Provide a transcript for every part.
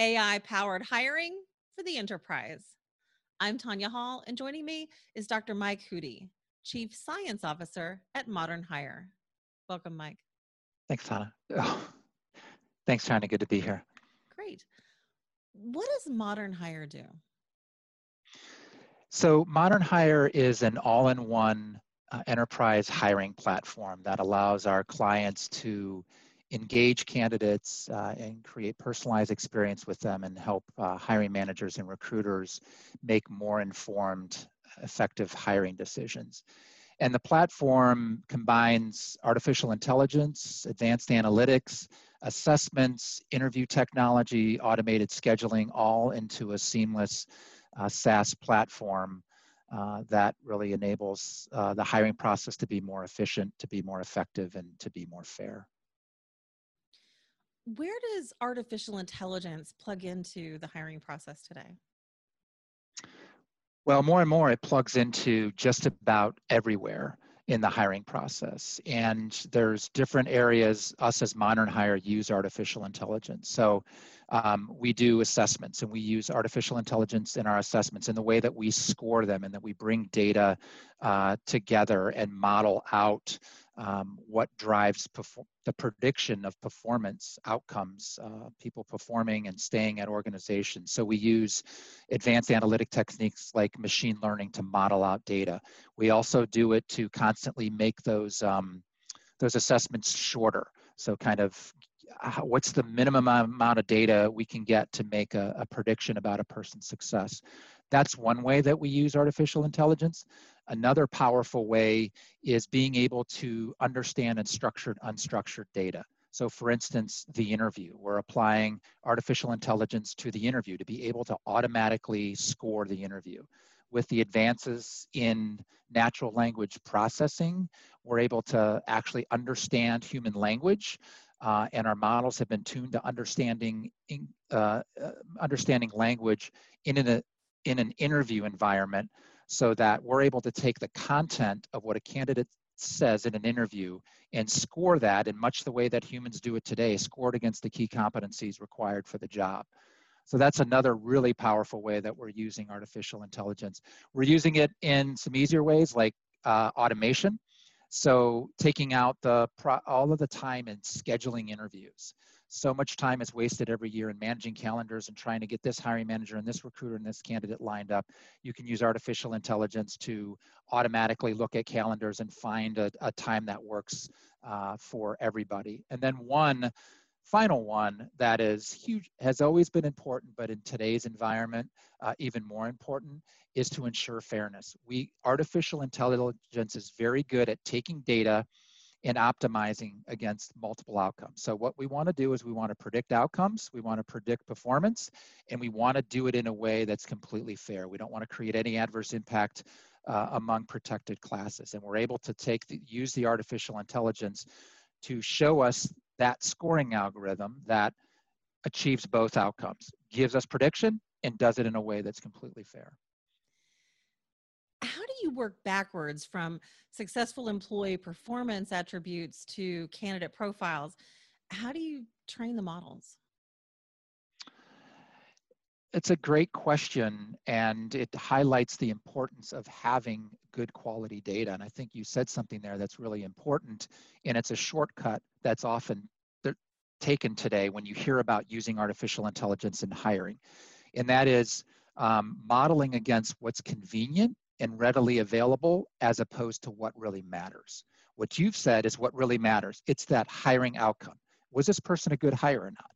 AI powered hiring for the enterprise. I'm Tanya Hall, and joining me is Dr. Mike Hudy, Chief Science Officer at Modern Hire. Welcome, Mike. Thanks, Tanya. Oh, thanks, Tanya. Good to be here. Great. What does Modern Hire do? So, Modern Hire is an all in one uh, enterprise hiring platform that allows our clients to engage candidates uh, and create personalized experience with them and help uh, hiring managers and recruiters make more informed effective hiring decisions. And the platform combines artificial intelligence advanced analytics assessments interview technology automated scheduling all into a seamless uh, saas platform uh, that really enables uh, the hiring process to be more efficient to be more effective and to be more fair where does artificial intelligence plug into the hiring process today? Well, more and more it plugs into just about everywhere in the hiring process. And there's different areas us as Modern Hire use artificial intelligence. So um, we do assessments and we use artificial intelligence in our assessments in the way that we score them and that we bring data uh, together and model out um, what drives the prediction of performance outcomes, uh, people performing and staying at organizations. So we use advanced analytic techniques like machine learning to model out data. We also do it to constantly make those um, those assessments shorter. So kind of what's the minimum amount of data we can get to make a, a prediction about a person's success. That's one way that we use artificial intelligence. Another powerful way is being able to understand and structured unstructured data. So for instance, the interview, we're applying artificial intelligence to the interview to be able to automatically score the interview. With the advances in natural language processing, we're able to actually understand human language uh, and our models have been tuned to understanding uh, uh, understanding language in an, in an interview environment so that we're able to take the content of what a candidate says in an interview and score that in much the way that humans do it today, scored against the key competencies required for the job. So that's another really powerful way that we're using artificial intelligence. We're using it in some easier ways like uh, automation. So taking out the all of the time in scheduling interviews. So much time is wasted every year in managing calendars and trying to get this hiring manager and this recruiter and this candidate lined up. You can use artificial intelligence to automatically look at calendars and find a, a time that works uh, for everybody. And then one final one that is huge, has always been important, but in today's environment, uh, even more important, is to ensure fairness. We artificial intelligence is very good at taking data and optimizing against multiple outcomes. So what we want to do is we want to predict outcomes, we want to predict performance, and we want to do it in a way that's completely fair. We don't want to create any adverse impact uh, among protected classes. And we're able to take the, use the artificial intelligence to show us that scoring algorithm that achieves both outcomes, gives us prediction and does it in a way that's completely fair How do you work backwards from successful employee performance attributes to candidate profiles? How do you train the models? It's a great question, and it highlights the importance of having good quality data. And I think you said something there that's really important, and it's a shortcut that's often taken today when you hear about using artificial intelligence in hiring. And that is um, modeling against what's convenient and readily available as opposed to what really matters. What you've said is what really matters. It's that hiring outcome. Was this person a good hire or not?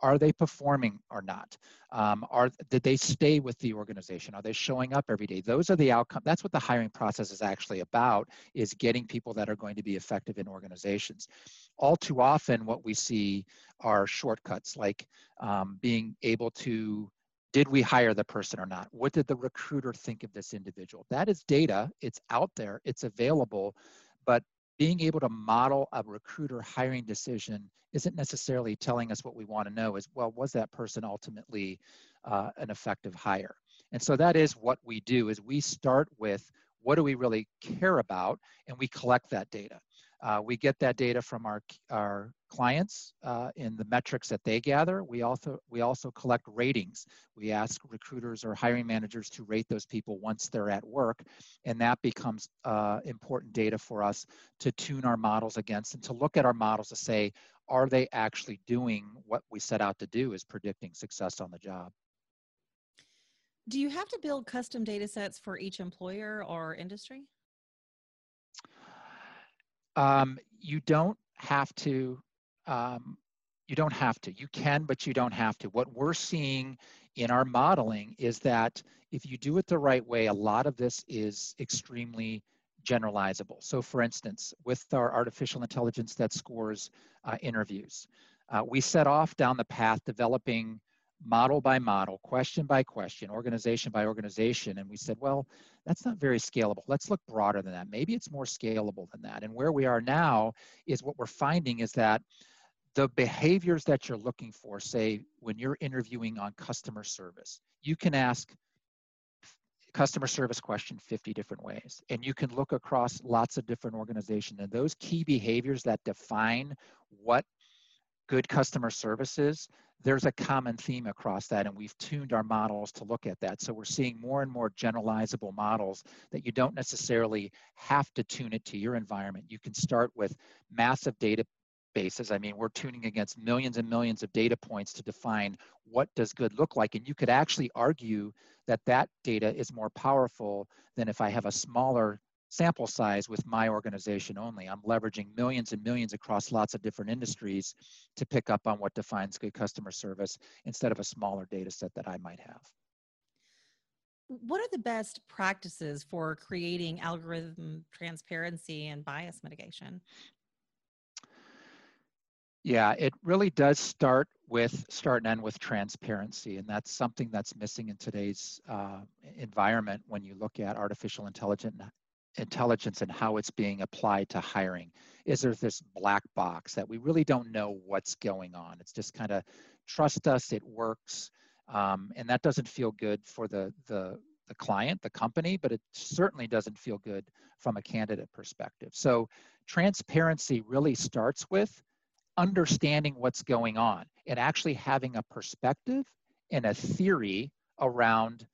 Are they performing or not? Um, are did they stay with the organization? Are they showing up every day? Those are the outcome. That's what the hiring process is actually about: is getting people that are going to be effective in organizations. All too often, what we see are shortcuts, like um, being able to did we hire the person or not? What did the recruiter think of this individual? That is data, it's out there, it's available, but being able to model a recruiter hiring decision isn't necessarily telling us what we want to know is, well, was that person ultimately uh, an effective hire? And so that is what we do is we start with what do we really care about and we collect that data. Uh, we get that data from our, our clients uh, in the metrics that they gather. We also, we also collect ratings. We ask recruiters or hiring managers to rate those people once they're at work, and that becomes uh, important data for us to tune our models against and to look at our models to say, are they actually doing what we set out to do is predicting success on the job? Do you have to build custom data sets for each employer or industry? Um, you don't have to. Um, you don't have to. You can, but you don't have to. What we're seeing in our modeling is that if you do it the right way, a lot of this is extremely generalizable. So, for instance, with our artificial intelligence that scores uh, interviews, uh, we set off down the path developing model by model, question by question, organization by organization. And we said, well, that's not very scalable. Let's look broader than that. Maybe it's more scalable than that. And where we are now is what we're finding is that the behaviors that you're looking for, say, when you're interviewing on customer service, you can ask customer service question 50 different ways and you can look across lots of different organizations and those key behaviors that define what good customer services, there's a common theme across that and we've tuned our models to look at that. So we're seeing more and more generalizable models that you don't necessarily have to tune it to your environment. You can start with massive databases. I mean we're tuning against millions and millions of data points to define what does good look like and you could actually argue that that data is more powerful than if i have a smaller sample size with my organization only. I'm leveraging millions and millions across lots of different industries to pick up on what defines good customer service instead of a smaller data set that I might have. What are the best practices for creating algorithm transparency and bias mitigation? Yeah, it really does start with start and end with transparency, and that's something that's missing in today's uh, environment when you look at artificial intelligence intelligence and how it's being applied to hiring. Is there this black box that we really don't know what's going on? It's just kind of trust us it works um, and that doesn't feel good for the the the client the company but it certainly doesn't feel good from a candidate perspective. So transparency really starts with understanding what's going on and actually having a perspective and a theory around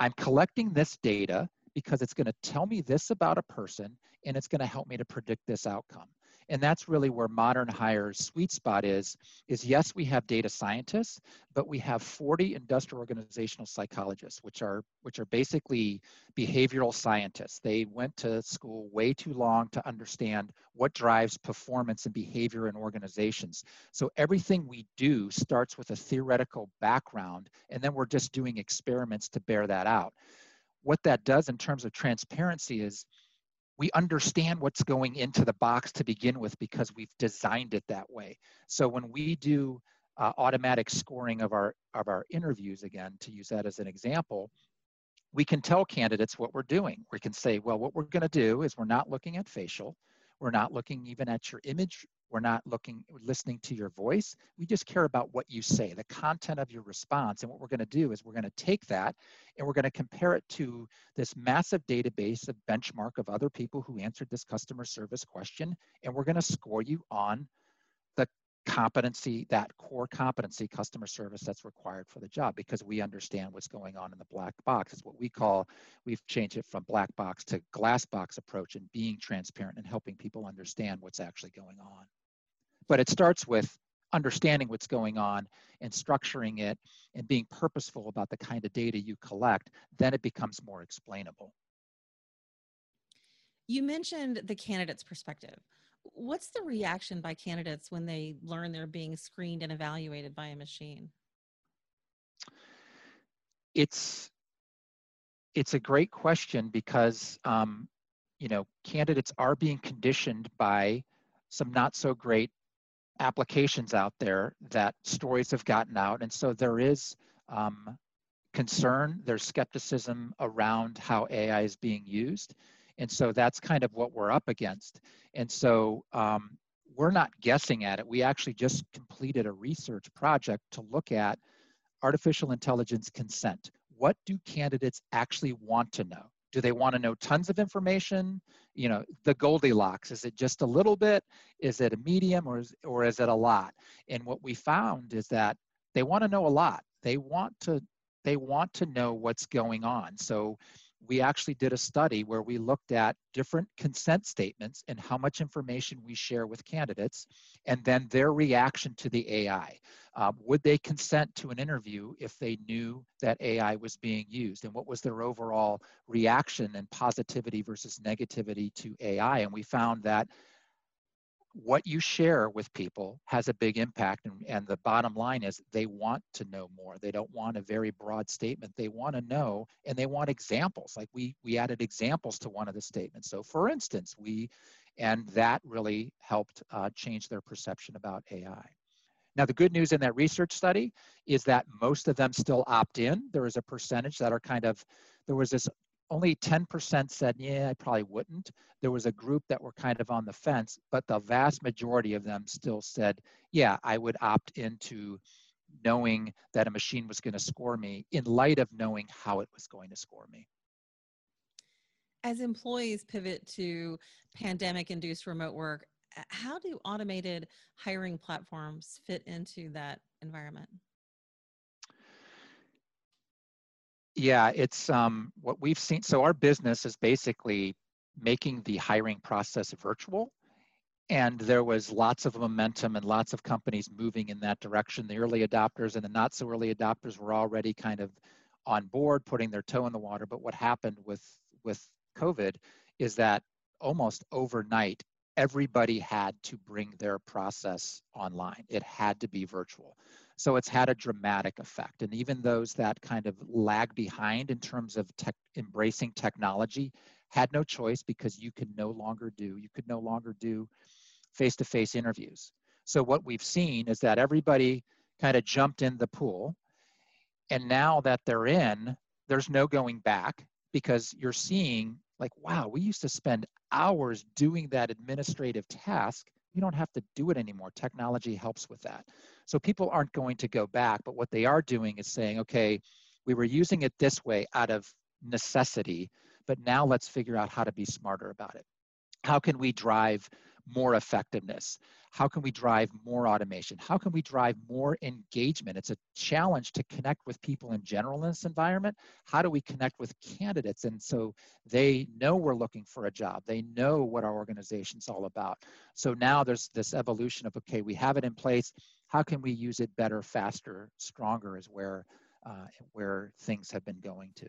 i'm collecting this data because it's going to tell me this about a person and it's going to help me to predict this outcome. And that's really where modern hire's sweet spot is is yes we have data scientists but we have 40 industrial organizational psychologists which are which are basically behavioral scientists. They went to school way too long to understand what drives performance and behavior in organizations. So everything we do starts with a theoretical background and then we're just doing experiments to bear that out what that does in terms of transparency is we understand what's going into the box to begin with because we've designed it that way. So when we do uh, automatic scoring of our of our interviews, again, to use that as an example, we can tell candidates what we're doing. We can say, well, what we're going to do is we're not looking at facial, we're not looking even at your image we're not looking, listening to your voice. We just care about what you say, the content of your response. And what we're going to do is we're going to take that and we're going to compare it to this massive database of benchmark of other people who answered this customer service question. And we're going to score you on the competency, that core competency customer service that's required for the job because we understand what's going on in the black box. It's what we call, we've changed it from black box to glass box approach and being transparent and helping people understand what's actually going on. But it starts with understanding what's going on and structuring it and being purposeful about the kind of data you collect, then it becomes more explainable. You mentioned the candidate's perspective. What's the reaction by candidates when they learn they're being screened and evaluated by a machine? It's it's a great question because um, you know candidates are being conditioned by some not so great applications out there that stories have gotten out. And so there is um, concern, there's skepticism around how AI is being used. And so that's kind of what we're up against. And so um, we're not guessing at it. We actually just completed a research project to look at artificial intelligence consent. What do candidates actually want to know? Do they want to know tons of information? You know, the Goldilocks, is it just a little bit? Is it a medium or is, or is it a lot? And what we found is that they want to know a lot. They want to they want to know what's going on. So we actually did a study where we looked at different consent statements and how much information we share with candidates and then their reaction to the AI. Uh, would they consent to an interview if they knew that AI was being used? And what was their overall reaction and positivity versus negativity to AI? And we found that what you share with people has a big impact and, and the bottom line is they want to know more. They don't want a very broad statement. They want to know and they want examples. Like we we added examples to one of the statements. So for instance we and that really helped uh, change their perception about ai now the good news in that research study is that most of them still opt in. There is a percentage that are kind of there was this only 10% said, yeah, I probably wouldn't. There was a group that were kind of on the fence, but the vast majority of them still said, yeah, I would opt into knowing that a machine was going to score me in light of knowing how it was going to score me. As employees pivot to pandemic induced remote work, how do automated hiring platforms fit into that environment? Yeah, it's um, what we've seen. So our business is basically making the hiring process virtual. And there was lots of momentum and lots of companies moving in that direction. The early adopters and the not so early adopters were already kind of on board, putting their toe in the water. But what happened with with COVID is that almost overnight, everybody had to bring their process online. It had to be virtual. So it's had a dramatic effect. And even those that kind of lag behind in terms of tech, embracing technology had no choice because you could no longer do, you could no longer do face-to-face interviews. So what we've seen is that everybody kind of jumped in the pool. And now that they're in, there's no going back because you're seeing like, wow, we used to spend hours doing that administrative task. You don't have to do it anymore. Technology helps with that. So people aren't going to go back, but what they are doing is saying, okay, we were using it this way out of necessity, but now let's figure out how to be smarter about it. How can we drive more effectiveness? How can we drive more automation? How can we drive more engagement? It's a challenge to connect with people in general in this environment. How do we connect with candidates? And so they know we're looking for a job. They know what our organization's all about. So now there's this evolution of, okay, we have it in place. How can we use it better, faster, stronger is where, uh, where things have been going to.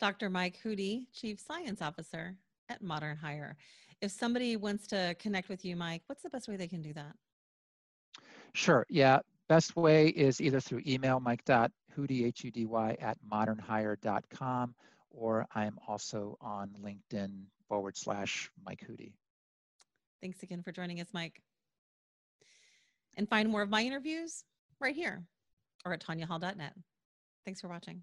Dr. Mike Hudy, Chief Science Officer at Modern Hire if somebody wants to connect with you, Mike, what's the best way they can do that? Sure. Yeah. Best way is either through email, mike.hudy, H-U-D-Y, at modernhire.com, or I'm also on LinkedIn forward slash Mike Hudy. Thanks again for joining us, Mike. And find more of my interviews right here or at tanyahall.net. Thanks for watching.